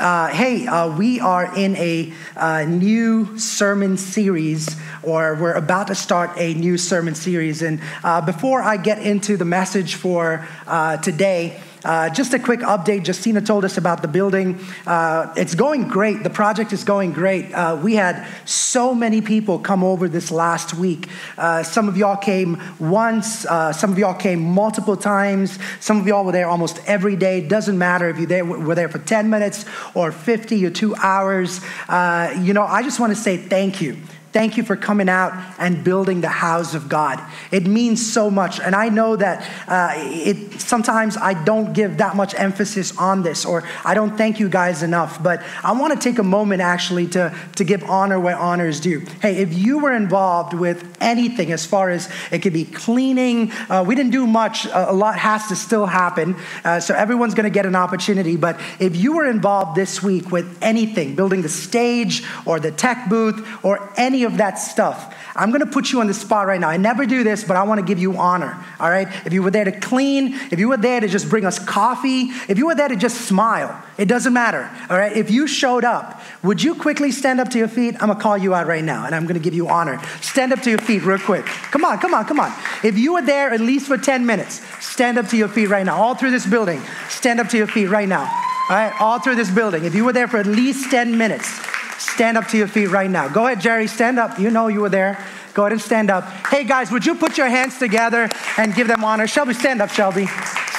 Uh, hey, uh, we are in a uh, new sermon series, or we're about to start a new sermon series. And uh, before I get into the message for uh, today, uh, just a quick update. Justina told us about the building. Uh, it's going great. The project is going great. Uh, we had so many people come over this last week. Uh, some of y'all came once, uh, some of y'all came multiple times, some of y'all were there almost every day. Doesn't matter if you there, were there for 10 minutes or 50 or two hours. You know, I just want to say thank you. Thank you for coming out and building the house of God. It means so much. And I know that uh, it, sometimes I don't give that much emphasis on this, or I don't thank you guys enough. But I want to take a moment actually to, to give honor where honor is due. Hey, if you were involved with anything as far as it could be cleaning, uh, we didn't do much. A lot has to still happen. Uh, so everyone's going to get an opportunity. But if you were involved this week with anything, building the stage or the tech booth or any of that stuff. I'm to put you on the spot right now. I never do this, but I want to give you honor. All right? If you were there to clean, if you were there to just bring us coffee, if you were there to just smile, it doesn't matter. All right? If you showed up, would you quickly stand up to your feet? I'm to call you out right now and I'm to give you honor. Stand up to your feet real quick. Come on, come on, come on. If you were there at least for 10 minutes, stand up to your feet right now. All through this building, stand up to your feet right now. All right? All through this building. If you were there for at least 10 minutes, Stand up to your feet right now. Go ahead, Jerry, stand up. You know you were there. Go ahead and stand up. Hey, guys, would you put your hands together and give them honor? Shelby, stand up, Shelby.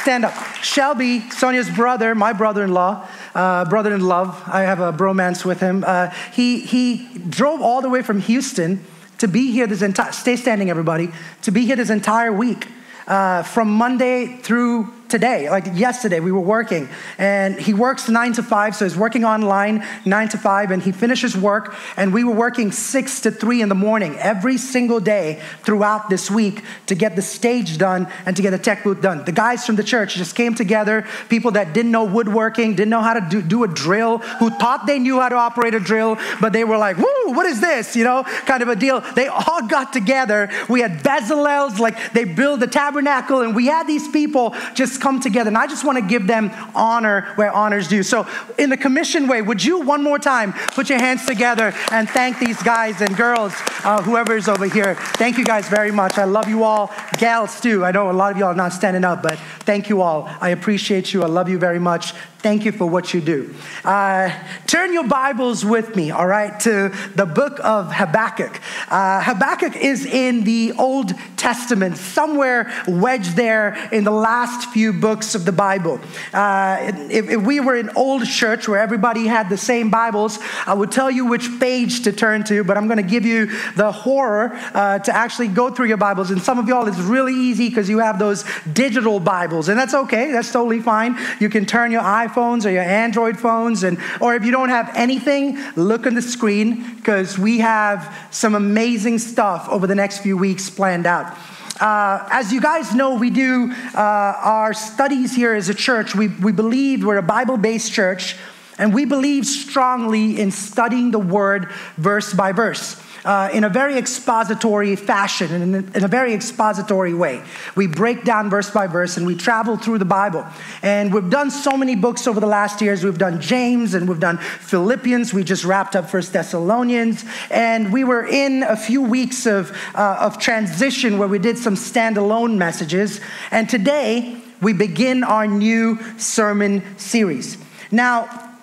Stand up. Shelby, Sonia's brother, my brother in law, uh, brother in love. I have a bromance with him. Uh, he, he drove all the way from Houston to be here this entire, stay standing, everybody, to be here this entire week. Uh, from Monday through today, like yesterday, we were working, and he works nine to five, so he's working online nine to five, and he finishes work, and we were working six to three in the morning every single day throughout this week to get the stage done and to get the tech booth done. The guys from the church just came together, people that didn't know woodworking, didn't know how to do, do a drill, who thought they knew how to operate a drill, but they were like, woo, what is this? You know, kind of a deal. They all got together. We had Bezalels, like they built the tabernacle, and we had these people just come together. And I just want to give them honor where honor's due. So, in the commission way, would you one more time put your hands together and thank these guys and girls, uh, whoever is over here? Thank you guys very much. I love you all. Gals, too. I know a lot of y'all are not standing up, but thank you all. I appreciate you. I love you very much. Thank you for what you do. Uh, turn your Bibles with me, all right, to the book of Habakkuk. Uh, Habakkuk is in the Old Testament, somewhere wedged there in the last few books of the Bible. Uh, if, if, we were in old church where everybody had the same Bibles, I would tell you which page to turn to, but I'm going to give you the horror uh, to actually go through your Bibles. And some of y'all, it's really easy because you have those digital Bibles, and that's okay. That's totally fine. You can turn your iPhone iPhones or your Android phones, and or if you don't have anything, look on the screen because we have some amazing stuff over the next few weeks planned out. Uh, as you guys know, we do uh, our studies here as a church. We, we believe we're a Bible based church, and we believe strongly in studying the word verse by verse uh, in a very expository fashion, in a, in a very expository way. We break down verse by verse and we travel through the Bible. And we've done so many books over the last years. We've done James and we've done Philippians. We just wrapped up First Thessalonians. And we were in a few weeks of, uh, of transition where we did some standalone messages. And today, we begin our new sermon series. Now,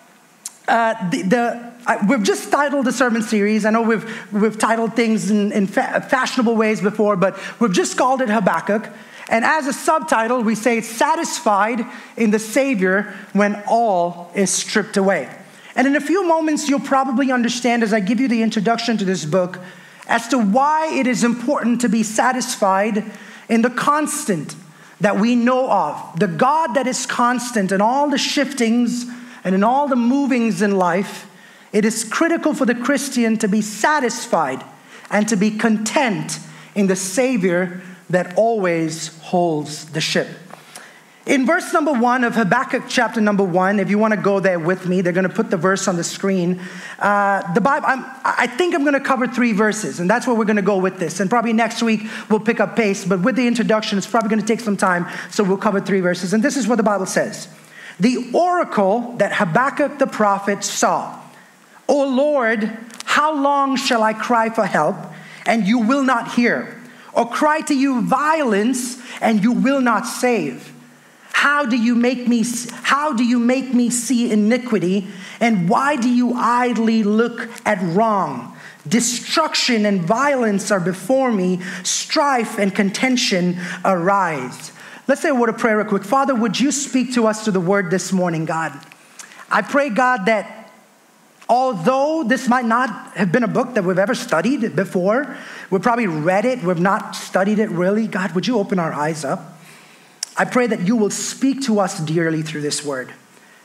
uh, the, the I, we've just titled the sermon series. I know we've, we've titled things in, in fa- fashionable ways before, but we've just called it Habakkuk. And as a subtitle, we say it's satisfied in the Savior when all is stripped away. And in a few moments, you'll probably understand as I give you the introduction to this book as to why it is important to be satisfied in the constant that we know of, the God that is constant in all the shiftings and in all the movings in life it is critical for the Christian to be satisfied and to be content in the Savior that always holds the ship. In verse number one of Habakkuk chapter number one, if you want to go there with me, they're going to put the verse on the screen. Uh, the Bible, I'm, i think I'm going to cover three verses, and that's where we're going to go with this. And probably next week we'll pick up pace, but with the introduction, it's probably going to take some time, so we'll cover three verses. And this is what the Bible says the oracle that Habakkuk the prophet saw. O Lord, how long shall I cry for help, and you will not hear? Or cry to you violence, and you will not save? How do you make me how do you make me see iniquity and why do you idly look at wrong? Destruction and violence are before me, strife and contention arise. Let's say a word of prayer real quick. Father, would you speak to us through the word this morning, God? I pray, God, that although this might not have been a book that we've ever studied before, we've probably read it, we've not studied it really, God, would you open our eyes up? I pray that you will speak to us dearly through this word.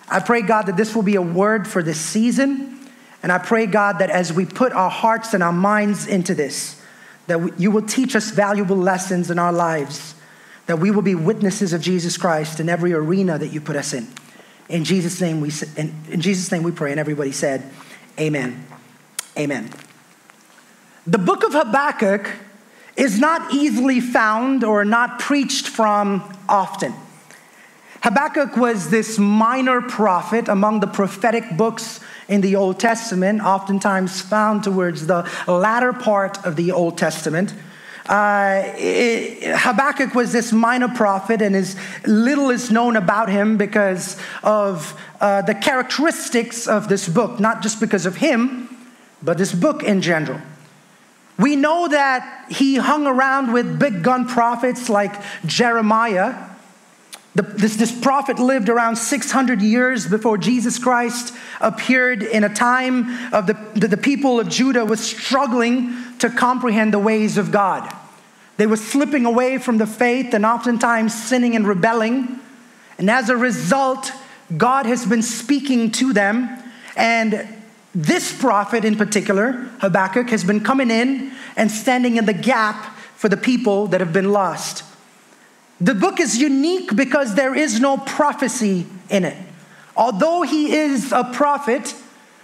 I pray, God, that this will be a word for this season. And I pray, God, that as we put our hearts and our minds into this, that you will teach us valuable lessons in our lives, that we will be witnesses of Jesus Christ in every arena that you put us in. In Jesus' name we, in, in Jesus' name we pray. And everybody said, Amen. Amen. The book of Habakkuk is not easily found or not preached from often. Habakkuk was this minor prophet among the prophetic books in the Old Testament, oftentimes found towards the latter part of the Old Testament. Uh, it, Habakkuk was this minor prophet, and as little is known about him because of uh, the characteristics of this book, not just because of him, but this book in general. We know that he hung around with big gun prophets like Jeremiah. The, this, this prophet lived around 600 years before Jesus Christ appeared in a time of the, the, the people of Judah was struggling to comprehend the ways of God. They were slipping away from the faith and oftentimes sinning and rebelling. And as a result, God has been speaking to them and this prophet in particular, Habakkuk, has been coming in and standing in the gap for the people that have been lost. The book is unique because there is no prophecy in it. Although he is a prophet,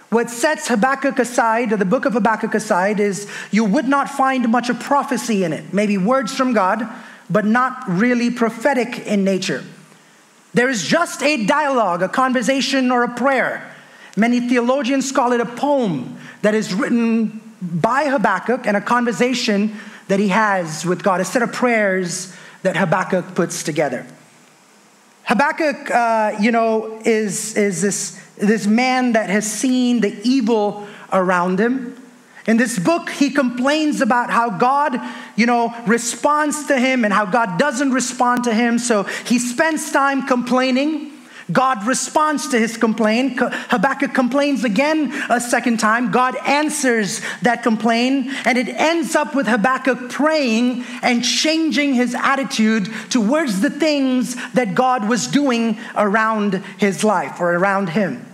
what sets Habakkuk aside, the book of Habakkuk aside, is you would not find much of prophecy in it. Maybe words from God, but not really prophetic in nature. There is just a dialogue, a conversation, or a prayer Many theologians call it a poem that is written by Habakkuk and a conversation that he has with God, a set of prayers that Habakkuk puts together. Habakkuk, uh, you know, is, is this, this man that has seen the evil around him. In this book, he complains about how God, you know, responds to him and how God doesn't respond to him. So he spends time complaining. God responds to his complaint. Habakkuk complains again a second time. God answers that complaint, and it ends up with Habakkuk praying and changing his attitude towards the things that God was doing around his life or around him.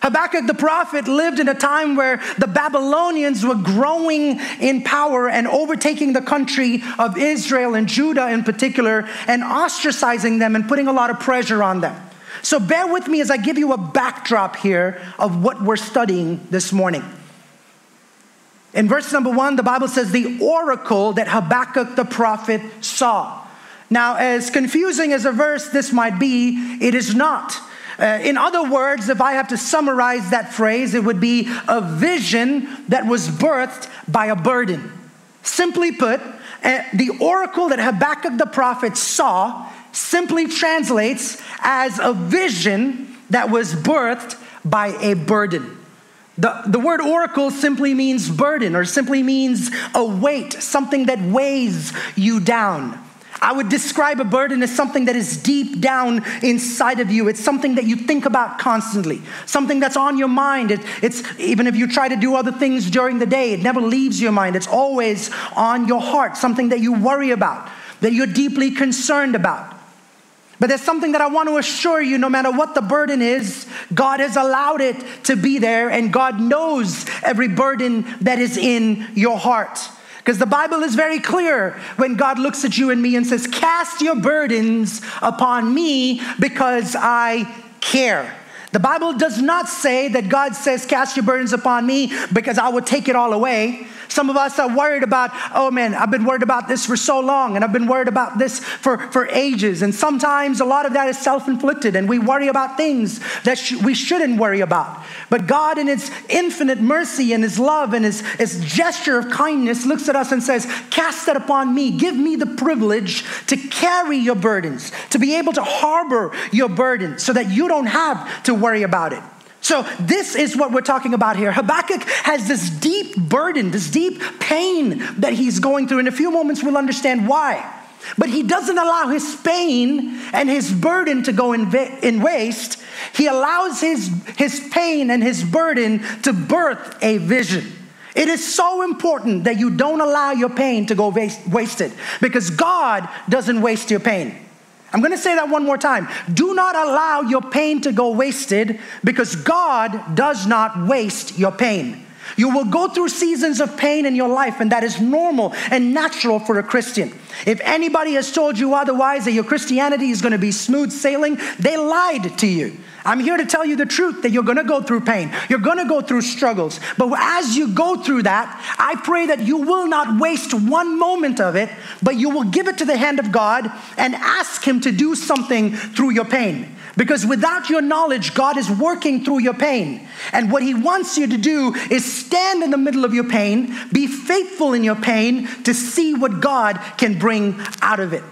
Habakkuk the prophet lived in a time where the Babylonians were growing in power and overtaking the country of Israel and Judah in particular and ostracizing them and putting a lot of pressure on them. So bear with me as I give you a backdrop here of what we're studying this morning. In verse number one, the Bible says, the oracle that Habakkuk the prophet saw. Now, as confusing as a verse this might be, it is not. Uh, in other words, if I have to summarize that phrase, it would be a vision that was birthed by a burden. Simply put, uh, the oracle that Habakkuk the prophet saw simply translates as a vision that was birthed by a burden. The, the word oracle simply means burden or simply means a weight, something that weighs you down. I would describe a burden as something that is deep down inside of you. It's something that you think about constantly, something that's on your mind. It, it's even if you try to do other things during the day, it never leaves your mind. It's always on your heart, something that you worry about, that you're deeply concerned about. But there's something that I want to assure you no matter what the burden is, God has allowed it to be there, and God knows every burden that is in your heart. Because the Bible is very clear when God looks at you and me and says, Cast your burdens upon me because I care. The Bible does not say that God says, Cast your burdens upon me because I will take it all away. Some of us are worried about, oh man, I've been worried about this for so long, and I've been worried about this for, for ages. And sometimes a lot of that is self inflicted, and we worry about things that sh- we shouldn't worry about. But God, in His infinite mercy and His love and His, His gesture of kindness, looks at us and says, Cast that upon me. Give me the privilege to carry your burdens, to be able to harbor your burdens so that you don't have to worry about it. So, this is what we're talking about here. Habakkuk has this deep burden, this deep pain that he's going through. In a few moments, we'll understand why. But he doesn't allow his pain and his burden to go in, va- in waste. He allows his, his pain and his burden to birth a vision. It is so important that you don't allow your pain to go waste, wasted because God doesn't waste your pain. I'm going to say that one more time. Do not allow your pain to go wasted because God does not waste your pain. You will go through seasons of pain in your life, and that is normal and natural for a Christian. If anybody has told you otherwise that your Christianity is going to be smooth sailing, they lied to you. I'm here to tell you the truth that you're going to go through pain. You're going to go through struggles. But as you go through that, I pray that you will not waste one moment of it, but you will give it to the hand of God and ask Him to do something through your pain. Because without your knowledge, God is working through your pain. And what He wants you to do is stand in the middle of your pain, be faithful in your pain to see what God can bring out of it.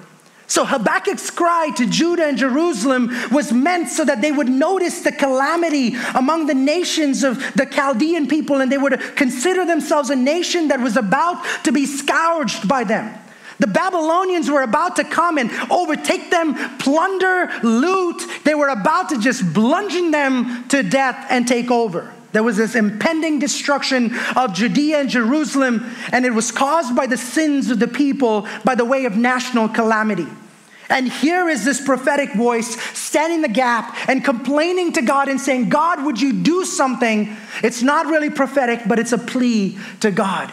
So Habakkuk's cry to Judah and Jerusalem was meant so that they would notice the calamity among the nations of the Chaldean people and they would consider themselves a nation that was about to be scourged by them. The Babylonians were about to come and overtake them, plunder, loot. They were about to just bludgeon them to death and take over. There was this impending destruction of Judea and Jerusalem, and it was caused by the sins of the people by the way of national calamity. And here is this prophetic voice standing the gap and complaining to God and saying, God, would you do something? It's not really prophetic, but it's a plea to God.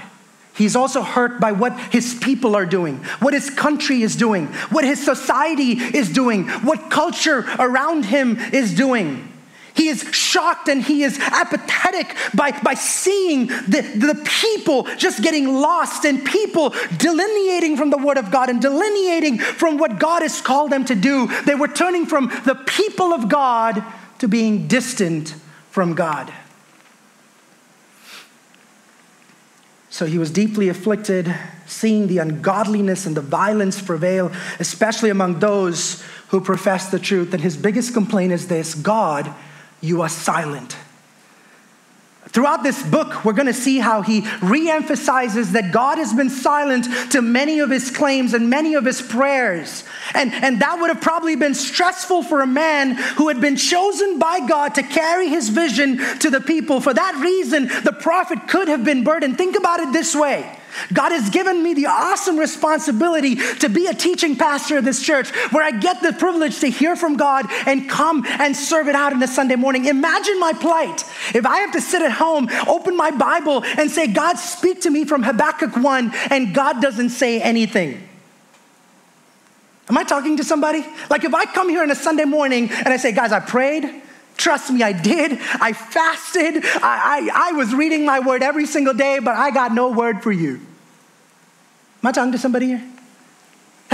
He's also hurt by what his people are doing, what his country is doing, what his society is doing, what culture around him is doing. He is shocked and he is apathetic by, by seeing the, the people just getting lost and people delineating from the Word of God and delineating from what God has called them to do. They were turning from the people of God to being distant from God. So he was deeply afflicted, seeing the ungodliness and the violence prevail, especially among those who profess the truth. And his biggest complaint is this God, you are silent. Throughout this book, we're going to see how he reemphasizes that God has been silent to many of his claims and many of his prayers. And, and that would have probably been stressful for a man who had been chosen by God to carry his vision to the people. For that reason, the prophet could have been burdened. Think about it this way God has given me the awesome responsibility to be a teaching pastor of this church where I get the privilege to hear from God and come and serve it out in a Sunday morning. Imagine my plight if I have to sit at home, open my Bible, and say, God, speak to me from Habakkuk 1, and God doesn't say anything. Am I talking to somebody? Like if I come here on a Sunday morning and I say, guys, I prayed, Trust me, I did. I fasted. I, I, I, was reading my word every single day, but I got no word for you. Am I talking to somebody here?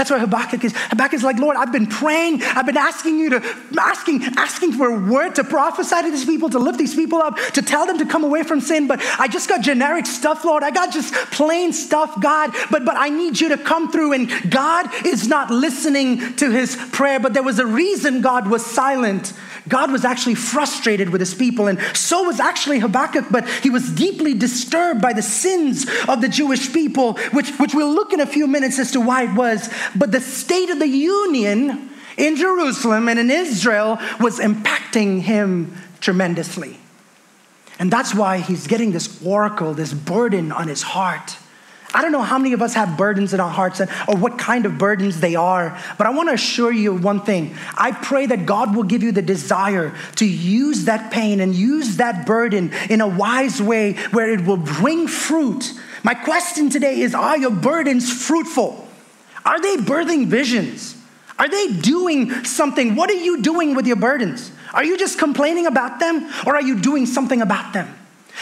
That's what Habakkuk is. Habakkuk is like, Lord, I've been praying. I've been asking you to, asking, asking for a word to prophesy to these people, to lift these people up, to tell them to come away from sin. But I just got generic stuff, Lord. I got just plain stuff, God. But, but I need you to come through. And God is not listening to his prayer. But there was a reason God was silent God was actually frustrated with his people, and so was actually Habakkuk, but he was deeply disturbed by the sins of the Jewish people, which, which we'll look in a few minutes as to why it was. But the state of the union in Jerusalem and in Israel was impacting him tremendously. And that's why he's getting this oracle, this burden on his heart. I don't know how many of us have burdens in our hearts or what kind of burdens they are, but I want to assure you one thing. I pray that God will give you the desire to use that pain and use that burden in a wise way where it will bring fruit. My question today is Are your burdens fruitful? Are they birthing visions? Are they doing something? What are you doing with your burdens? Are you just complaining about them or are you doing something about them?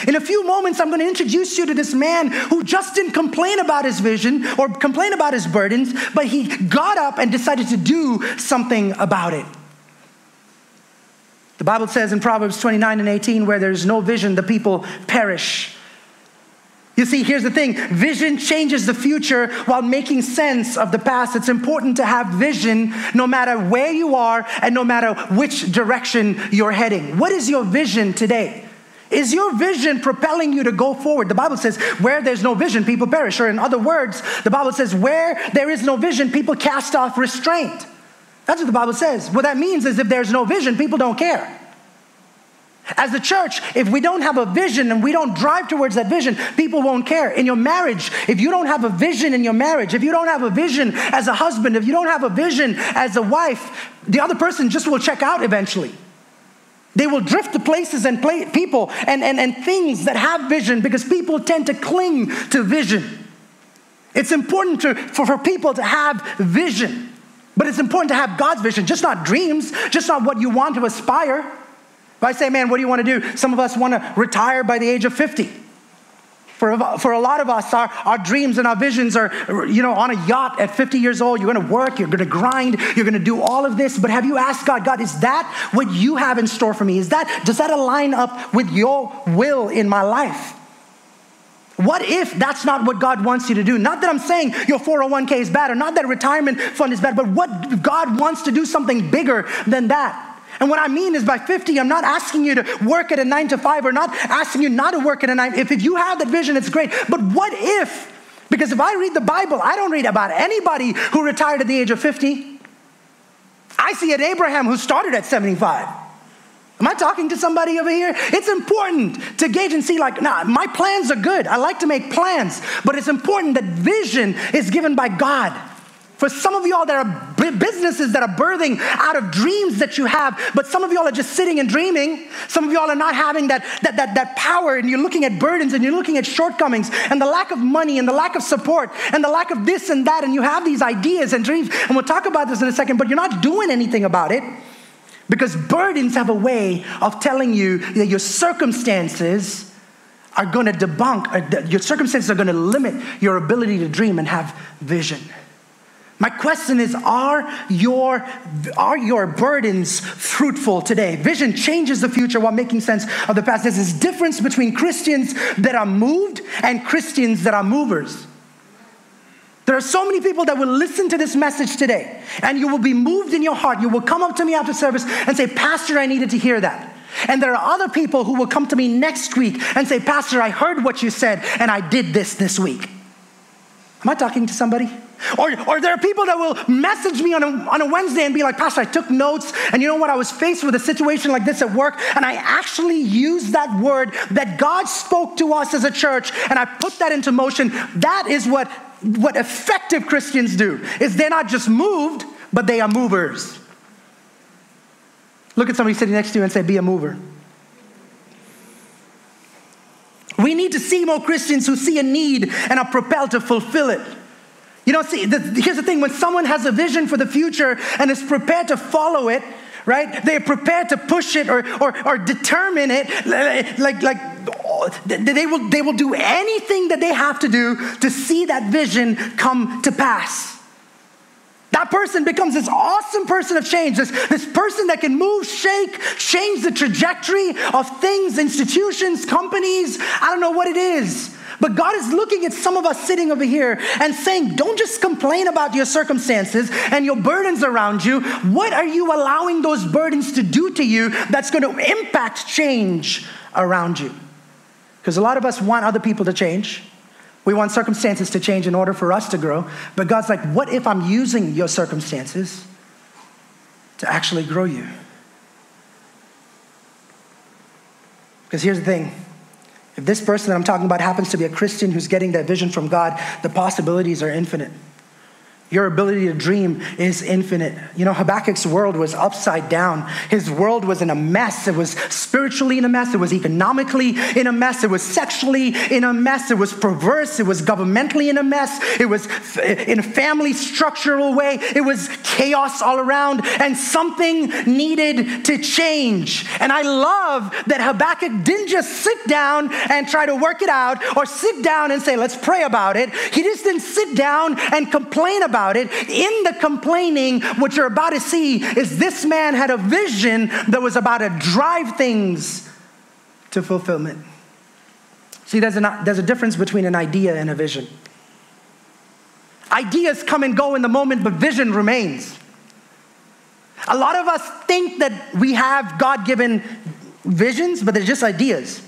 In a few moments, I'm going to introduce you to this man who just didn't complain about his vision or complain about his burdens, but he got up and decided to do something about it. The Bible says in Proverbs 29 and 18, where there's no vision, the people perish. You see, here's the thing vision changes the future while making sense of the past. It's important to have vision no matter where you are and no matter which direction you're heading. What is your vision today? Is your vision propelling you to go forward? The Bible says, where there's no vision, people perish. Or in other words, the Bible says, where there is no vision, people cast off restraint. That's what the Bible says. What that means is if there's no vision, people don't care. As a church, if we don't have a vision and we don't drive towards that vision, people won't care. In your marriage, if you don't have a vision in your marriage, if you don't have a vision as a husband, if you don't have a vision as a wife, the other person just will check out eventually. They will drift to places and play, people and, and, and things that have vision because people tend to cling to vision. It's important to, for, for people to have vision, but it's important to have God's vision, just not dreams, just not what you want to aspire. If I say, man, what do you want to do? Some of us want to retire by the age of 50. For, for a lot of us, our, our dreams and our visions are, you know, on a yacht at 50 years old. You're going to work, you're going to grind, you're going to do all of this. But have you asked God, God, is that what you have in store for me? Is that, does that align up with your will in my life? What if that's not what God wants you to do? Not that I'm saying your 401k is bad or not that retirement fund is bad, but what God wants to do something bigger than that. And what I mean is by 50, I'm not asking you to work at a nine to five or not asking you not to work at a nine. If, if you have that vision, it's great. But what if? Because if I read the Bible, I don't read about anybody who retired at the age of 50. I see an Abraham who started at 75. Am I talking to somebody over here? It's important to gauge and see, like, nah, my plans are good. I like to make plans, but it's important that vision is given by God. For some of y'all, there are businesses that are birthing out of dreams that you have, but some of y'all are just sitting and dreaming. Some of y'all are not having that, that, that, that power, and you're looking at burdens and you're looking at shortcomings and the lack of money and the lack of support and the lack of this and that, and you have these ideas and dreams. And we'll talk about this in a second, but you're not doing anything about it because burdens have a way of telling you that your circumstances are going to debunk, your circumstances are going to limit your ability to dream and have vision. My question is are your, are your burdens fruitful today? Vision changes the future while making sense of the past. There's this difference between Christians that are moved and Christians that are movers. There are so many people that will listen to this message today, and you will be moved in your heart. You will come up to me after service and say, Pastor, I needed to hear that. And there are other people who will come to me next week and say, Pastor, I heard what you said, and I did this this week. Am I talking to somebody? Or, or there are people that will message me on a, on a Wednesday and be like, Pastor, I took notes, and you know what? I was faced with a situation like this at work, and I actually used that word that God spoke to us as a church, and I put that into motion. That is what, what effective Christians do, is they're not just moved, but they are movers. Look at somebody sitting next to you and say, be a mover. We need to see more Christians who see a need and are propelled to fulfill it. You know, see, the, here's the thing when someone has a vision for the future and is prepared to follow it, right? They're prepared to push it or, or, or determine it. Like, like they, will, they will do anything that they have to do to see that vision come to pass. That person becomes this awesome person of change, this, this person that can move, shake, change the trajectory of things, institutions, companies. I don't know what it is. But God is looking at some of us sitting over here and saying, don't just complain about your circumstances and your burdens around you. What are you allowing those burdens to do to you that's going to impact change around you? Because a lot of us want other people to change. We want circumstances to change in order for us to grow. But God's like, what if I'm using your circumstances to actually grow you? Because here's the thing if this person that I'm talking about happens to be a Christian who's getting that vision from God, the possibilities are infinite. Your ability to dream is infinite. You know, Habakkuk's world was upside down. His world was in a mess. It was spiritually in a mess. It was economically in a mess. It was sexually in a mess. It was perverse. It was governmentally in a mess. It was in a family structural way. It was chaos all around. And something needed to change. And I love that Habakkuk didn't just sit down and try to work it out or sit down and say, let's pray about it. He just didn't sit down and complain about about it. In the complaining, what you're about to see is this man had a vision that was about to drive things to fulfillment. See, there's a, there's a difference between an idea and a vision. Ideas come and go in the moment, but vision remains. A lot of us think that we have God given visions, but they're just ideas.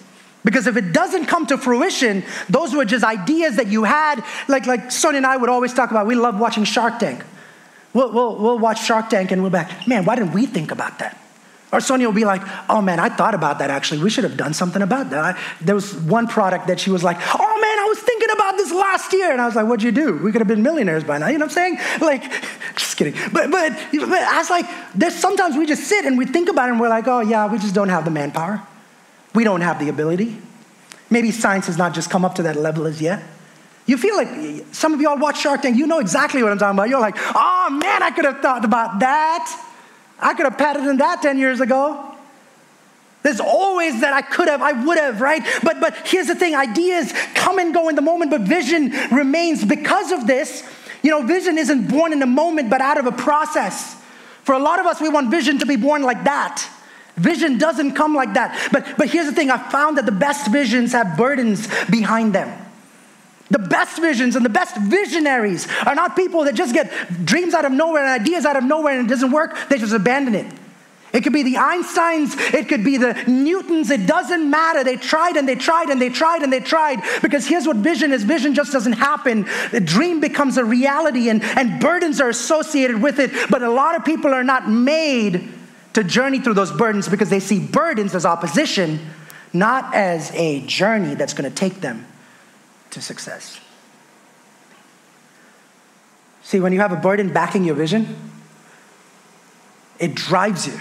Because if it doesn't come to fruition, those were just ideas that you had. Like, like Sonny and I would always talk about, we love watching Shark Tank. We'll, we'll, we'll watch Shark Tank and we'll be like, man, why didn't we think about that? Or Sonia will be like, oh man, I thought about that actually. We should have done something about that. I, there was one product that she was like, oh man, I was thinking about this last year. And I was like, what'd you do? We could have been millionaires by now. You know what I'm saying? Like, just kidding. But, but, but I was like, there's sometimes we just sit and we think about it and we're like, oh yeah, we just don't have the manpower. We don't have the ability. Maybe science has not just come up to that level as yet. You feel like some of y'all watch Shark Tank, you know exactly what I'm talking about. You're like, oh man, I could have thought about that. I could have patented that 10 years ago. There's always that I could have, I would have, right? But but here's the thing, ideas come and go in the moment, but vision remains because of this. You know, vision isn't born in a moment, but out of a process. For a lot of us, we want vision to be born like that. Vision doesn't come like that. But, but here's the thing I found that the best visions have burdens behind them. The best visions and the best visionaries are not people that just get dreams out of nowhere and ideas out of nowhere and it doesn't work, they just abandon it. It could be the Einsteins, it could be the Newtons, it doesn't matter. They tried and they tried and they tried and they tried because here's what vision is vision just doesn't happen. The dream becomes a reality and, and burdens are associated with it, but a lot of people are not made to journey through those burdens because they see burdens as opposition, not as a journey that's going to take them to success. See, when you have a burden backing your vision, it drives you.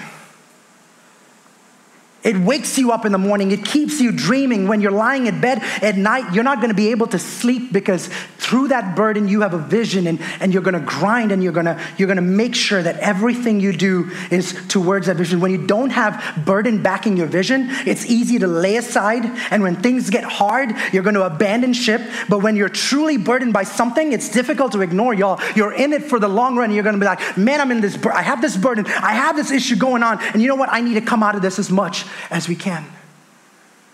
It wakes you up in the morning. It keeps you dreaming. When you're lying in bed at night, you're not going to be able to sleep because through that burden, you have a vision and, and you're going to grind and you're going to, you're going to make sure that everything you do is towards that vision. When you don't have burden backing your vision, it's easy to lay aside. And when things get hard, you're going to abandon ship. But when you're truly burdened by something, it's difficult to ignore, y'all. You're in it for the long run. You're going to be like, man, I'm in this, I have this burden. I have this issue going on. And you know what? I need to come out of this as much as we can.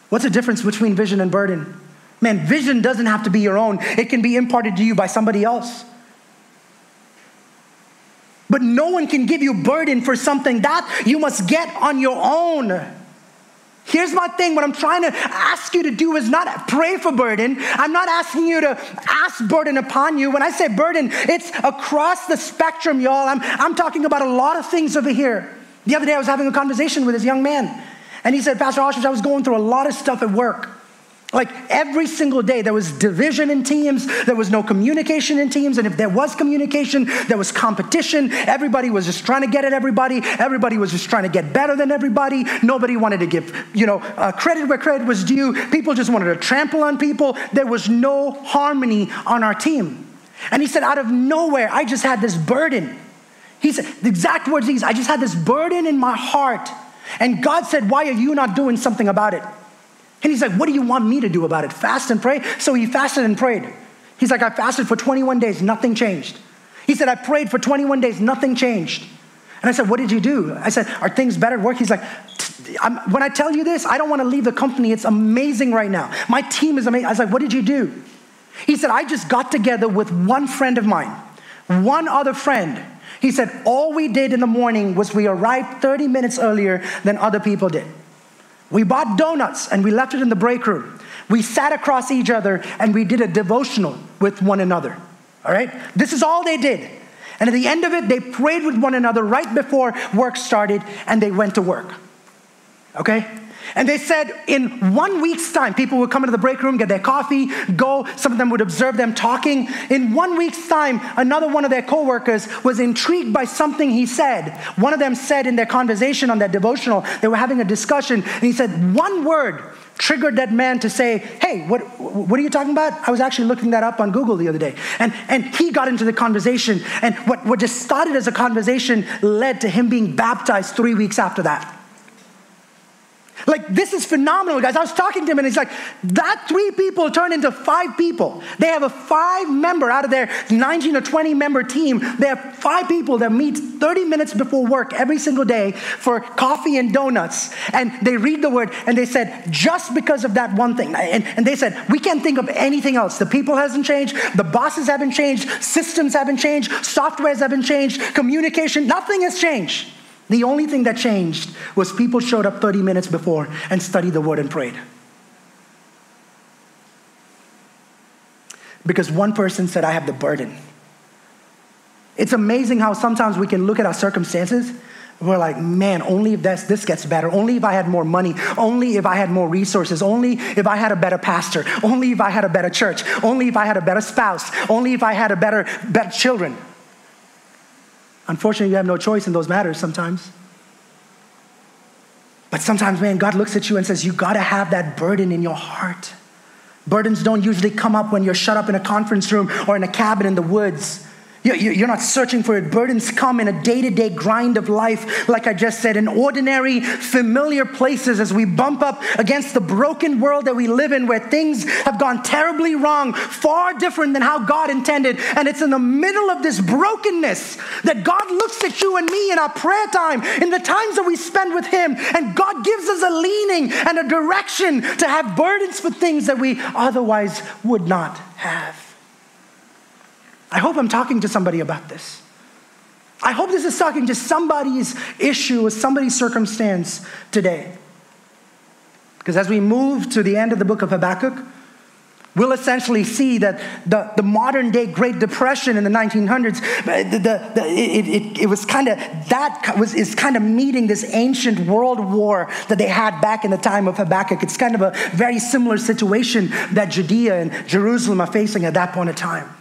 What's the difference between vision and burden? Man, vision doesn't have to be your own, it can be imparted to you by somebody else. But no one can give you burden for something that you must get on your own. Here's my thing what I'm trying to ask you to do is not pray for burden. I'm not asking you to ask burden upon you. When I say burden, it's across the spectrum, y'all. I'm, I'm talking about a lot of things over here. The other day, I was having a conversation with this young man, and he said, Pastor Oshers, I was going through a lot of stuff at work. Like every single day, there was division in teams, there was no communication in teams, and if there was communication, there was competition. Everybody was just trying to get at everybody, everybody was just trying to get better than everybody. Nobody wanted to give, you know, uh, credit where credit was due. People just wanted to trample on people. There was no harmony on our team. And he said, out of nowhere, I just had this burden. He said, the exact words he these, I just had this burden in my heart. And God said, Why are you not doing something about it? And he's like, What do you want me to do about it? Fast and pray? So he fasted and prayed. He's like, I fasted for 21 days, nothing changed. He said, I prayed for 21 days, nothing changed. And I said, What did you do? I said, Are things better at work? He's like, When I tell you this, I don't want to leave the company. It's amazing right now. My team is amazing. I was like, What did you do? He said, I just got together with one friend of mine, one other friend. He said, All we did in the morning was we arrived 30 minutes earlier than other people did. We bought donuts and we left it in the break room. We sat across each other and we did a devotional with one another. All right? This is all they did. And at the end of it, they prayed with one another right before work started and they went to work. Okay? And they said in one week's time, people would come into the break room, get their coffee, go. Some of them would observe them talking. In one week's time, another one of their coworkers was intrigued by something he said. One of them said in their conversation on their devotional, they were having a discussion, and he said, One word triggered that man to say, Hey, what, what are you talking about? I was actually looking that up on Google the other day. And, and he got into the conversation, and what, what just started as a conversation led to him being baptized three weeks after that. Like, this is phenomenal, guys. I was talking to him and he's like, that three people turned into five people. They have a five member out of their 19 or 20 member team. They have five people that meet 30 minutes before work every single day for coffee and donuts. And they read the word and they said, just because of that one thing. And, and they said, we can't think of anything else. The people hasn't changed, the bosses haven't changed, systems haven't changed, softwares haven't changed, communication, nothing has changed. The only thing that changed was people showed up 30 minutes before and studied the word and prayed. Because one person said, I have the burden. It's amazing how sometimes we can look at our circumstances we're like, man, only if this, this gets better, only if I had more money, only if I had more resources, only if I had a better pastor, only if I had a better church, only if I had a better spouse, only if I had a better, better children. Unfortunately, you have no choice in those matters sometimes. But sometimes, man, God looks at you and says, You got to have that burden in your heart. Burdens don't usually come up when you're shut up in a conference room or in a cabin in the woods. You're not searching for it. Burdens come in a day to day grind of life, like I just said, in ordinary, familiar places as we bump up against the broken world that we live in where things have gone terribly wrong, far different than how God intended. And it's in the middle of this brokenness that God looks at you and me in our prayer time, in the times that we spend with Him, and God gives us a leaning and a direction to have burdens for things that we otherwise would not have. I hope I'm talking to somebody about this. I hope this is talking to somebody's issue or somebody's circumstance today. Because as we move to the end of the book of Habakkuk, we'll essentially see that the, the modern day Great Depression in the 1900s, uh, the, the, the it, it, it, was kind of, that was, is kind of meeting this ancient world war that they had back in the time of Habakkuk. It's kind of a very similar situation that Judea and Jerusalem are facing at that point in time.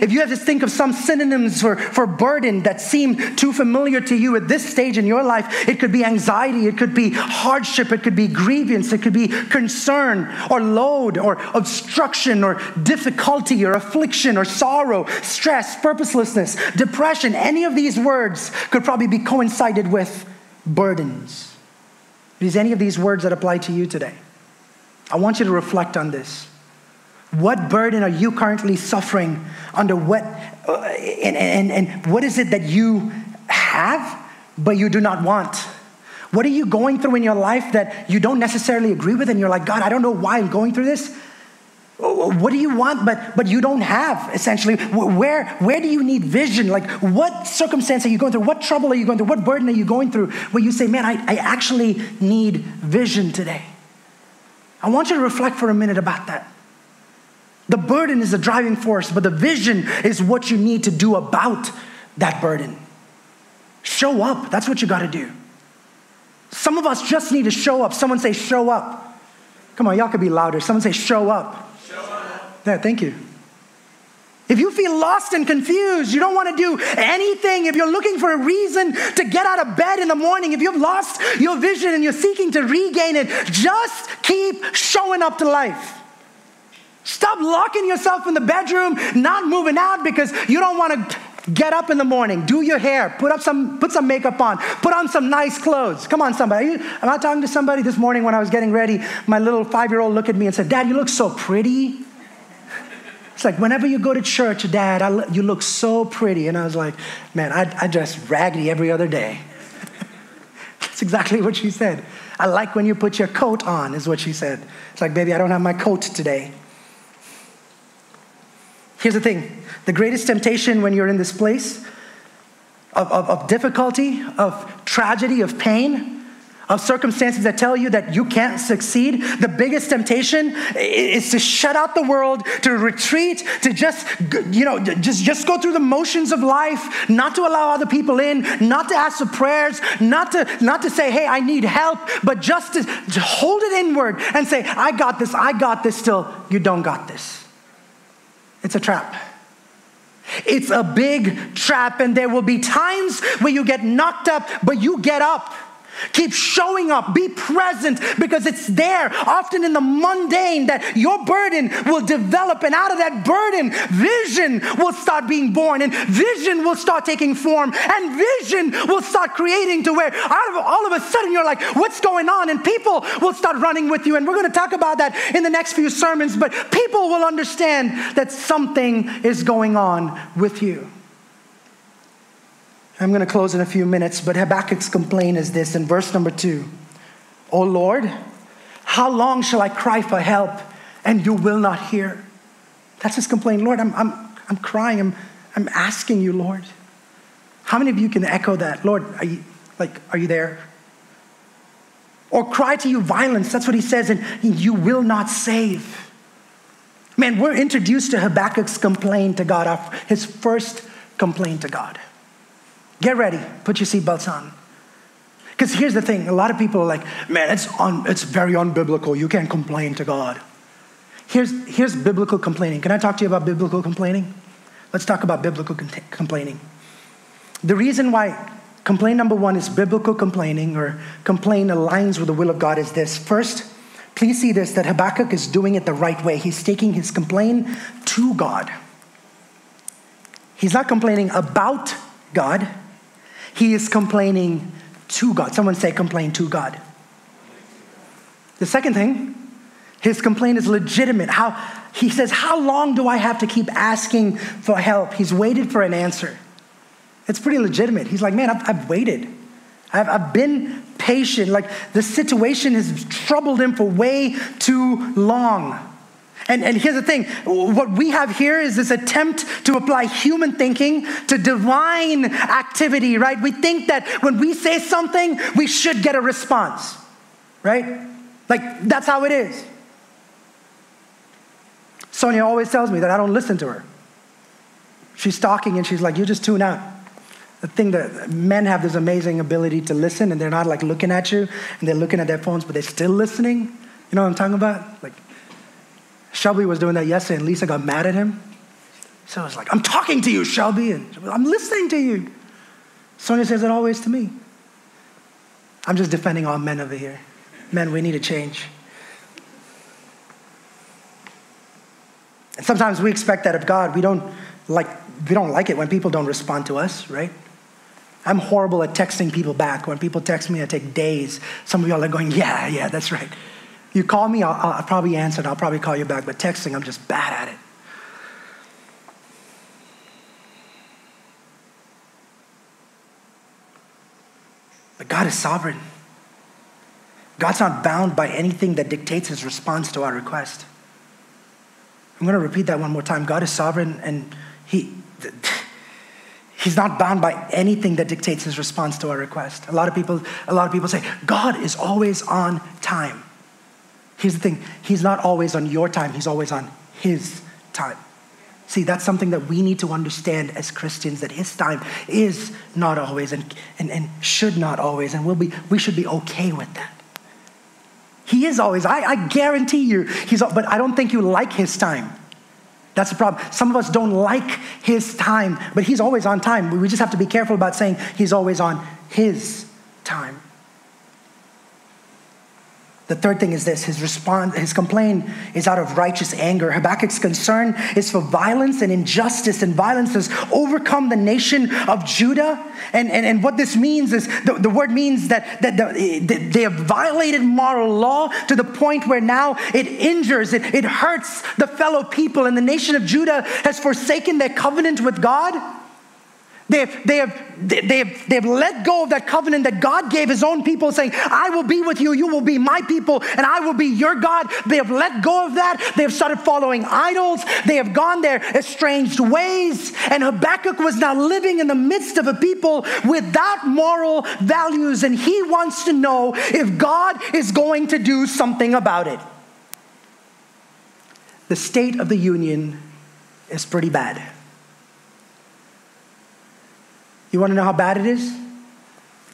If you have to think of some synonyms for, for burden that seem too familiar to you at this stage in your life, it could be anxiety, it could be hardship, it could be grievance, it could be concern or load or obstruction or difficulty or affliction or sorrow, stress, purposelessness, depression. Any of these words could probably be coincided with burdens. Is any of these words that apply to you today? I want you to reflect on this. What burden are you currently suffering under? What, uh, and, and, and what is it that you have, but you do not want? What are you going through in your life that you don't necessarily agree with, and you're like, God, I don't know why I'm going through this? What do you want, but, but you don't have, essentially? Where, where do you need vision? Like, what circumstance are you going through? What trouble are you going through? What burden are you going through where you say, man, I, I actually need vision today? I want you to reflect for a minute about that. The burden is the driving force, but the vision is what you need to do about that burden. Show up. That's what you got to do. Some of us just need to show up. Someone say, show up. Come on, y'all could be louder. Someone say, show up. Show up. Yeah, thank you. If you feel lost and confused, you don't want to do anything, if you're looking for a reason to get out of bed in the morning, if you've lost your vision and you're seeking to regain it, just keep showing up to life. Stop locking yourself in the bedroom, not moving out because you don't want to get up in the morning, do your hair, put up some put some makeup on, put on some nice clothes. Come on, somebody. Am I talking to somebody this morning when I was getting ready? My little five-year-old looked at me and said, "Dad, you look so pretty." It's like whenever you go to church, Dad, I, you look so pretty, and I was like, "Man, I, I dress raggedy every other day." That's exactly what she said. I like when you put your coat on, is what she said. It's like, baby, I don't have my coat today. Here's the thing the greatest temptation when you're in this place of, of, of difficulty, of tragedy, of pain, of circumstances that tell you that you can't succeed, the biggest temptation is to shut out the world, to retreat, to just, you know, just, just go through the motions of life, not to allow other people in, not to ask for prayers, not to, not to say, hey, I need help, but just to, to hold it inward and say, I got this, I got this still. You don't got this. It's a trap. It's a big trap, and there will be times where you get knocked up, but you get up. Keep showing up, be present because it's there, often in the mundane, that your burden will develop. And out of that burden, vision will start being born, and vision will start taking form, and vision will start creating to where out of all of a sudden you're like, What's going on? And people will start running with you. And we're going to talk about that in the next few sermons, but people will understand that something is going on with you. I'm going to close in a few minutes, but Habakkuk's complaint is this in verse number two O Lord, how long shall I cry for help and you will not hear? That's his complaint. Lord, I'm, I'm, I'm crying. I'm, I'm asking you, Lord. How many of you can echo that? Lord, are you, like, are you there? Or cry to you violence. That's what he says, and you will not save. Man, we're introduced to Habakkuk's complaint to God, his first complaint to God. Get ready, put your seatbelts on. Because here's the thing a lot of people are like, man, it's, un, it's very unbiblical. You can't complain to God. Here's, here's biblical complaining. Can I talk to you about biblical complaining? Let's talk about biblical con- complaining. The reason why complaint number one is biblical complaining or complain aligns with the will of God is this. First, please see this that Habakkuk is doing it the right way. He's taking his complaint to God. He's not complaining about God, he is complaining to God. Someone say, complain to God. The second thing, his complaint is legitimate. How he says, How long do I have to keep asking for help? He's waited for an answer. It's pretty legitimate. He's like, Man, I've, I've waited. I've, I've been patient. Like the situation has troubled him for way too long. And, and here's the thing what we have here is this attempt to apply human thinking to divine activity, right? We think that when we say something, we should get a response, right? Like, that's how it is. Sonia always tells me that I don't listen to her. She's talking and she's like, You just tune out. The thing that men have this amazing ability to listen and they're not like looking at you and they're looking at their phones, but they're still listening. You know what I'm talking about? Like, Shelby was doing that yesterday, and Lisa got mad at him. So I was like, I'm talking to you, Shelby, and I'm listening to you. Sonia says it always to me. I'm just defending all men over here. Men, we need to change. And sometimes we expect that of God. We don't like we don't like it when people don't respond to us, right? I'm horrible at texting people back. When people text me, I take days. Some of y'all are going, yeah, yeah, that's right. You call me, I'll, I'll probably answer and I'll probably call you back, but texting, I'm just bad at it. But God is sovereign. God's not bound by anything that dictates his response to our request. I'm going to repeat that one more time. God is sovereign and he he's not bound by anything that dictates his response to our request. A lot of people a lot of people say God is always on time. Here's the thing He's not always on your time, He's always on His time. See, that's something that we need to understand as Christians that His time is not always and, and, and should not always, and we'll be, we should be okay with that. He is always, I, I guarantee you, he's, but I don't think you like His time. That's the problem. Some of us don't like His time, but He's always on time. We just have to be careful about saying He's always on His time. The third thing is this his response, his complaint is out of righteous anger. Habakkuk's concern is for violence and injustice, and violence has overcome the nation of Judah. And, and, and what this means is the, the word means that, that the, they have violated moral law to the point where now it injures, it, it hurts the fellow people, and the nation of Judah has forsaken their covenant with God. They have, they, have, they, have, they have let go of that covenant that God gave his own people, saying, I will be with you, you will be my people, and I will be your God. They have let go of that. They have started following idols. They have gone their estranged ways. And Habakkuk was now living in the midst of a people without moral values, and he wants to know if God is going to do something about it. The state of the union is pretty bad. You want to know how bad it is?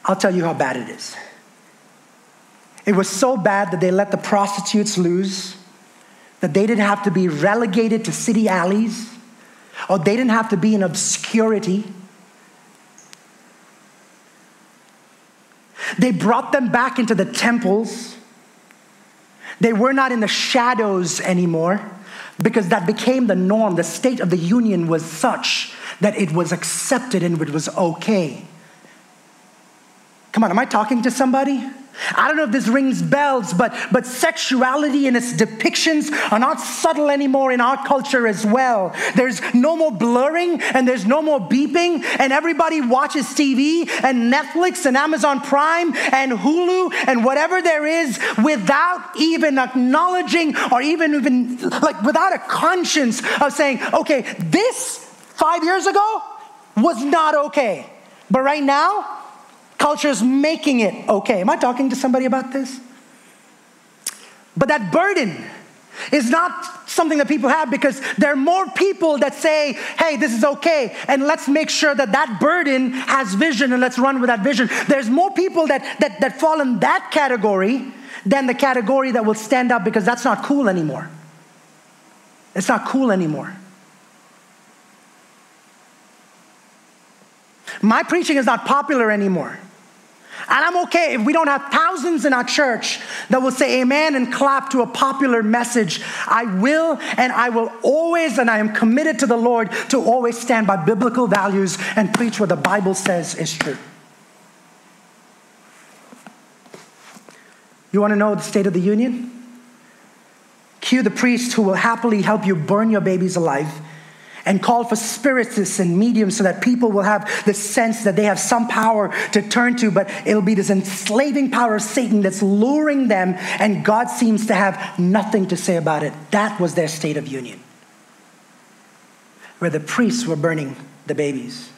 I'll tell you how bad it is. It was so bad that they let the prostitutes loose, that they didn't have to be relegated to city alleys, or they didn't have to be in obscurity. They brought them back into the temples. They were not in the shadows anymore because that became the norm. The state of the union was such that it was accepted and it was okay. Come on, am I talking to somebody? I don't know if this rings bells, but, but sexuality and its depictions are not subtle anymore in our culture as well. There's no more blurring and there's no more beeping, and everybody watches TV and Netflix and Amazon Prime and Hulu and whatever there is without even acknowledging or even, even like without a conscience of saying, okay, this five years ago was not okay. But right now, culture is making it okay. Am I talking to somebody about this? But that burden is not something that people have because there are more people that say, hey, this is okay, and let's make sure that that burden has vision and let's run with that vision. There's more people that, that, that fall in that category than the category that will stand up because that's not cool anymore. It's not cool anymore. My preaching is not popular anymore. And I'm okay if we don't have thousands in our church that will say amen and clap to a popular message. I will and I will always, and I am committed to the Lord to always stand by biblical values and preach what the Bible says is true. You want to know the state of the union? Cue the priest who will happily help you burn your babies alive and call for spiritists and mediums so that people will have the sense that they have some power to turn to, but it'll be this enslaving power of Satan that's luring them, and God seems to have nothing to say about it. That was their state of union, where the priests were burning the babies.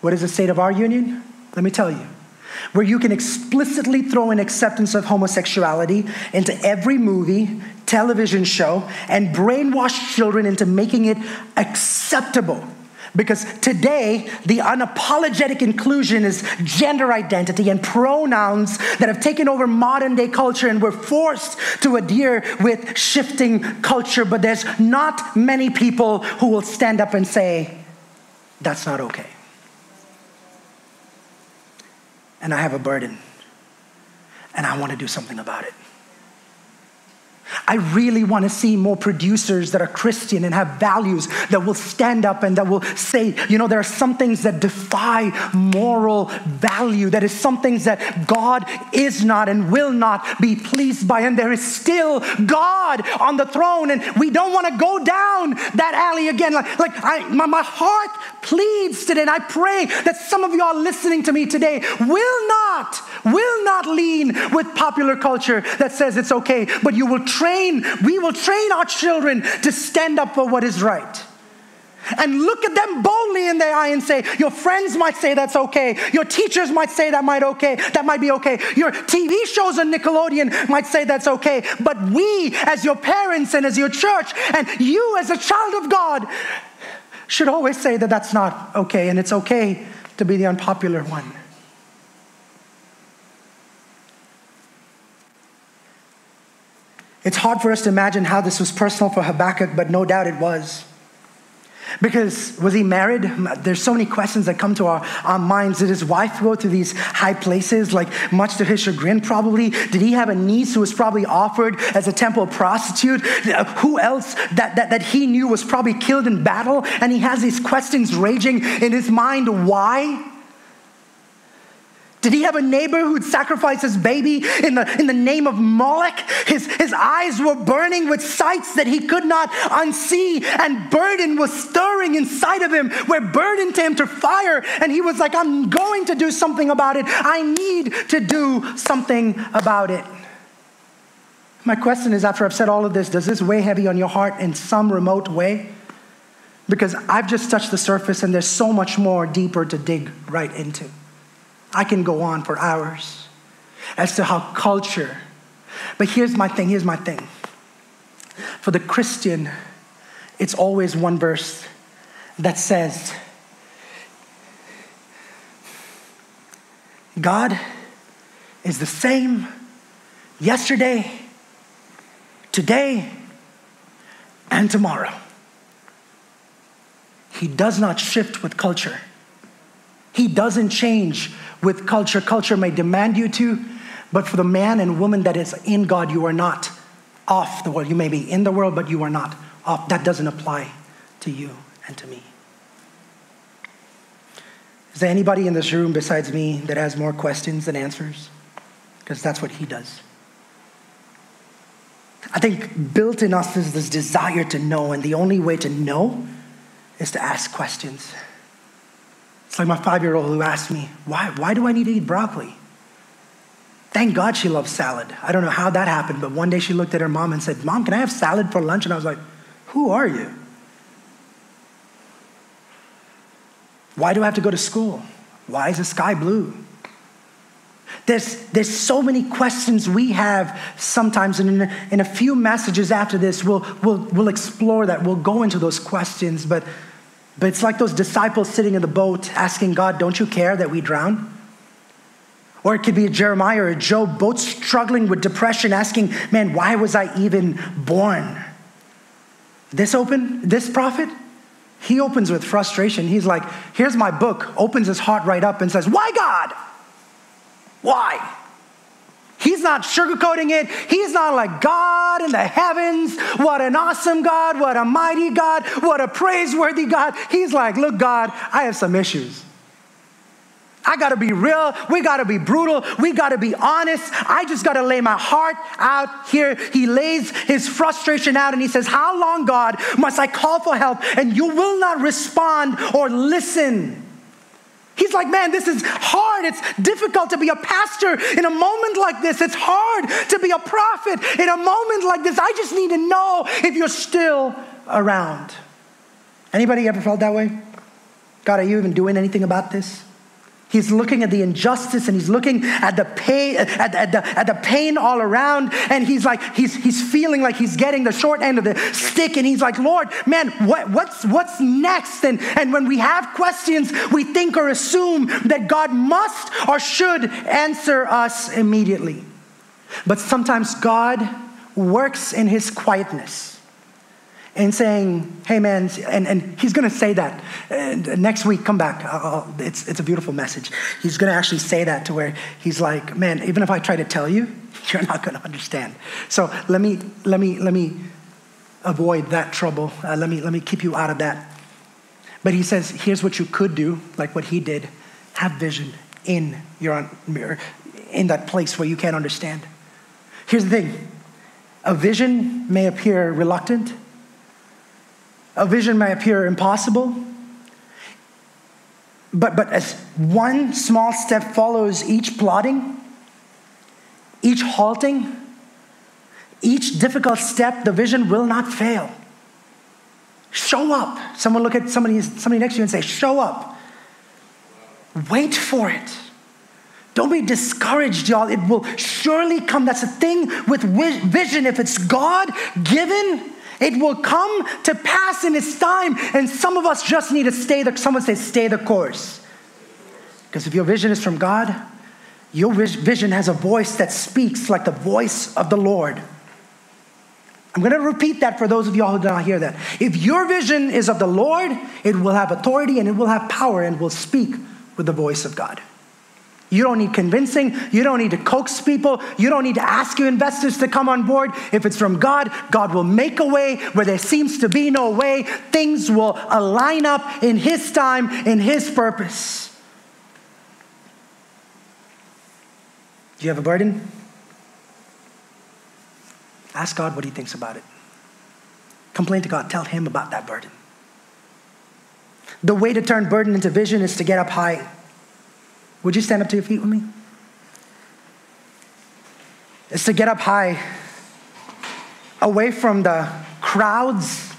What is the state of our union? Let me tell you where you can explicitly throw in acceptance of homosexuality into every movie, television show and brainwash children into making it acceptable. Because today, the unapologetic inclusion is gender identity and pronouns that have taken over modern day culture, and we're forced to adhere with shifting culture. But there's not many people who will stand up and say, That's not okay. And I have a burden, and I want to do something about it. I really want to see more producers that are Christian and have values that will stand up and that will say, you know, there are some things that defy moral value. That is some things that God is not and will not be pleased by. And there is still God on the throne. And we don't want to go down that alley again. Like, like I, my, my heart pleads today. And I pray that some of you are listening to me today will not, will not lean with popular culture that says it's okay, but you will train, we will train our children to stand up for what is right. And look at them boldly in their eye and say, Your friends might say that's okay. Your teachers might say that might okay, that might be okay. Your TV shows on Nickelodeon might say that's okay. But we, as your parents and as your church, and you as a child of God, should always say that that's not okay, and it's okay to be the unpopular one. It's hard for us to imagine how this was personal for Habakkuk, but no doubt it was. Because was he married? There's so many questions that come to our, our minds. Did his wife go to these high places, like much to his chagrin, probably? Did he have a niece who was probably offered as a temple prostitute? Uh, who else that, that, that he knew was probably killed in battle? And he has these questions raging in his mind. Why? Did he have a neighbor who'd sacrifice his baby in the, in the name of Moloch? His, his eyes were burning with sights that he could not unsee, and burden was stirring inside of him, where burden him to fire. And he was like, I'm going to do something about it. I need to do something about it. My question is after I've said all of this, does this weigh heavy on your heart in some remote way? Because I've just touched the surface and there's so much more deeper to dig right into. I can go on for hours as to how culture, but here's my thing, here's my thing. For the Christian, it's always one verse that says, God is the same yesterday, today, and tomorrow. He does not shift with culture. He doesn't change with culture. Culture may demand you to, but for the man and woman that is in God, you are not off the world. You may be in the world, but you are not off. That doesn't apply to you and to me. Is there anybody in this room besides me that has more questions than answers? Because that's what he does. I think built in us is this desire to know, and the only way to know is to ask questions. It's like my five year old who asked me, why, why do I need to eat broccoli? Thank God she loves salad. I don't know how that happened, but one day she looked at her mom and said, Mom, can I have salad for lunch? And I was like, Who are you? Why do I have to go to school? Why is the sky blue? There's, there's so many questions we have sometimes, and in a, in a few messages after this, we'll, we'll, we'll explore that. We'll go into those questions, but but it's like those disciples sitting in the boat asking God, Don't you care that we drown? Or it could be a Jeremiah or a Job, both struggling with depression, asking, Man, why was I even born? This open, this prophet, he opens with frustration. He's like, Here's my book, opens his heart right up and says, Why God? Why? He's not sugarcoating it. He's not like God in the heavens. What an awesome God. What a mighty God. What a praiseworthy God. He's like, look, God, I have some issues. I gotta be real. We gotta be brutal. We gotta be honest. I just gotta lay my heart out here. He lays his frustration out and he says, How long, God, must I call for help and you will not respond or listen? He's like, man, this is hard. It's difficult to be a pastor in a moment like this. It's hard to be a prophet in a moment like this. I just need to know if you're still around. Anybody ever felt that way? God, are you even doing anything about this? He's looking at the injustice and he's looking at the pain, at, at, the, at the pain all around. And he's like, he's, he's feeling like he's getting the short end of the stick. And he's like, Lord, man, what, what's, what's next? And, and when we have questions, we think or assume that God must or should answer us immediately. But sometimes God works in his quietness and saying, hey man, and, and he's gonna say that. And next week, come back. I'll, it's, it's a beautiful message. He's gonna actually say that to where he's like, man, even if I try to tell you, you're not gonna understand. So let me, let me, let me avoid that trouble. Uh, let, me, let me keep you out of that. But he says, here's what you could do, like what he did have vision in your mirror, in that place where you can't understand. Here's the thing a vision may appear reluctant a vision may appear impossible, but, but as one small step follows each plodding, each halting, each difficult step, the vision will not fail. Show up. Someone look at somebody, somebody next to you and say, Show up. Wait for it. Don't be discouraged, y'all. It will surely come. That's the thing with vision. If it's God given, it will come to pass in its time, and some of us just need to stay the, someone say, stay the course. Because if your vision is from God, your vision has a voice that speaks like the voice of the Lord. I'm going to repeat that for those of y'all who did not hear that. If your vision is of the Lord, it will have authority and it will have power and will speak with the voice of God. You don't need convincing. You don't need to coax people. You don't need to ask your investors to come on board. If it's from God, God will make a way where there seems to be no way. Things will align up in His time, in His purpose. Do you have a burden? Ask God what He thinks about it. Complain to God. Tell Him about that burden. The way to turn burden into vision is to get up high. Would you stand up to your feet with me? It's to get up high, away from the crowds,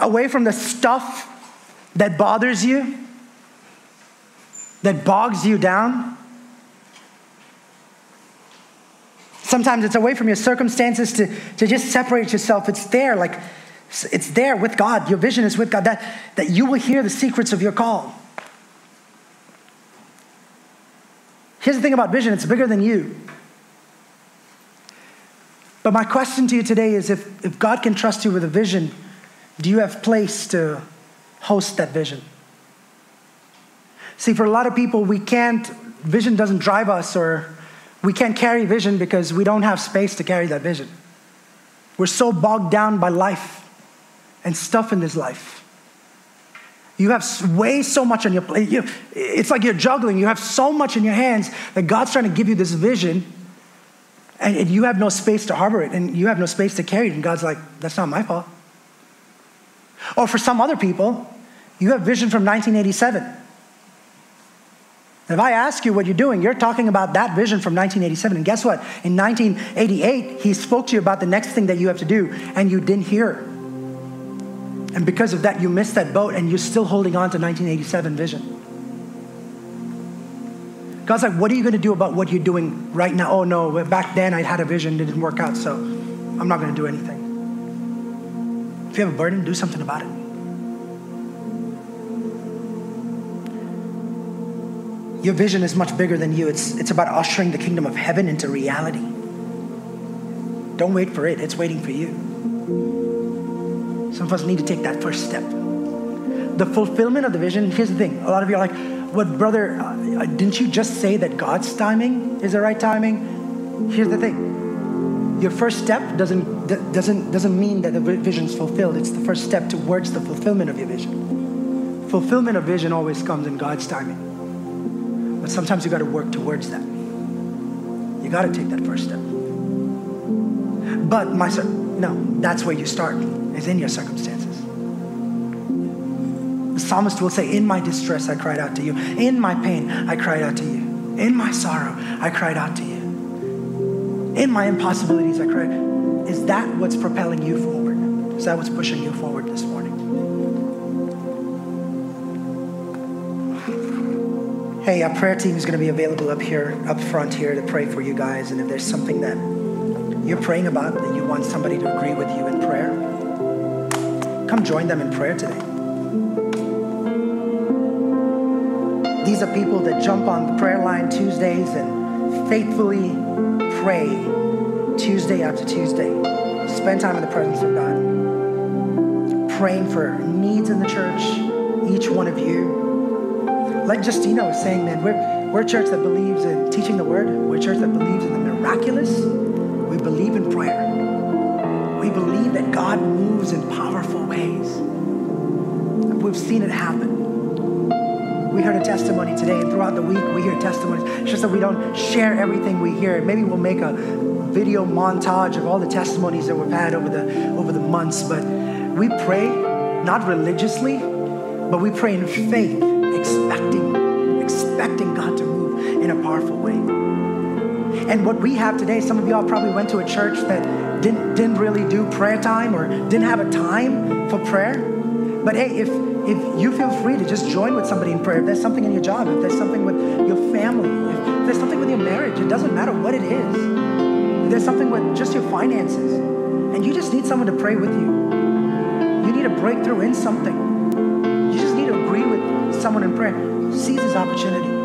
away from the stuff that bothers you, that bogs you down. Sometimes it's away from your circumstances to, to just separate yourself. It's there, like it's there with God. Your vision is with God, that, that you will hear the secrets of your call. Here's the thing about vision it's bigger than you. But my question to you today is if, if God can trust you with a vision, do you have place to host that vision? See, for a lot of people, we can't, vision doesn't drive us, or we can't carry vision because we don't have space to carry that vision. We're so bogged down by life and stuff in this life. You have way so much on your plate. It's like you're juggling. You have so much in your hands that God's trying to give you this vision, and, and you have no space to harbor it, and you have no space to carry it. And God's like, that's not my fault. Or for some other people, you have vision from 1987. If I ask you what you're doing, you're talking about that vision from 1987. And guess what? In 1988, he spoke to you about the next thing that you have to do, and you didn't hear. And because of that, you missed that boat, and you're still holding on to 1987 vision. God's like, what are you going to do about what you're doing right now? Oh, no, back then I had a vision, it didn't work out, so I'm not going to do anything. If you have a burden, do something about it. Your vision is much bigger than you. It's, it's about ushering the kingdom of heaven into reality. Don't wait for it, it's waiting for you. Some of us need to take that first step. The fulfillment of the vision, here's the thing. A lot of you are like, what, brother, uh, didn't you just say that God's timing is the right timing? Here's the thing. Your first step doesn't, doesn't, doesn't mean that the vision's fulfilled. It's the first step towards the fulfillment of your vision. Fulfillment of vision always comes in God's timing. But sometimes you got to work towards that. You got to take that first step. But my sir, no, that's where you start, is in your circumstances. The psalmist will say, In my distress, I cried out to you. In my pain, I cried out to you. In my sorrow, I cried out to you. In my impossibilities, I cried. Is that what's propelling you forward? Is that what's pushing you forward this morning? Hey, our prayer team is going to be available up here, up front here to pray for you guys. And if there's something that you're praying about that you want somebody to agree with you in prayer, come join them in prayer today. These are people that jump on the prayer line Tuesdays and faithfully pray Tuesday after Tuesday. Spend time in the presence of God. Praying for needs in the church, each one of you like Justina was saying, man, we're, we're a church that believes in teaching the word. We're a church that believes in the miraculous. We believe in prayer. God moves in powerful ways. We've seen it happen. We heard a testimony today, and throughout the week, we hear testimonies. It's just that we don't share everything we hear. Maybe we'll make a video montage of all the testimonies that we've had over the, over the months, but we pray, not religiously, but we pray in faith expecting, expecting God to move in a powerful way. And what we have today, some of y'all probably went to a church that didn't, didn't really do prayer time or didn't have a time for prayer. But hey, if, if you feel free to just join with somebody in prayer, if there's something in your job, if there's something with your family, if there's something with your marriage, it doesn't matter what it is. If there's something with just your finances, and you just need someone to pray with you. You need a breakthrough in something You just need to agree with someone in prayer, seize this opportunity.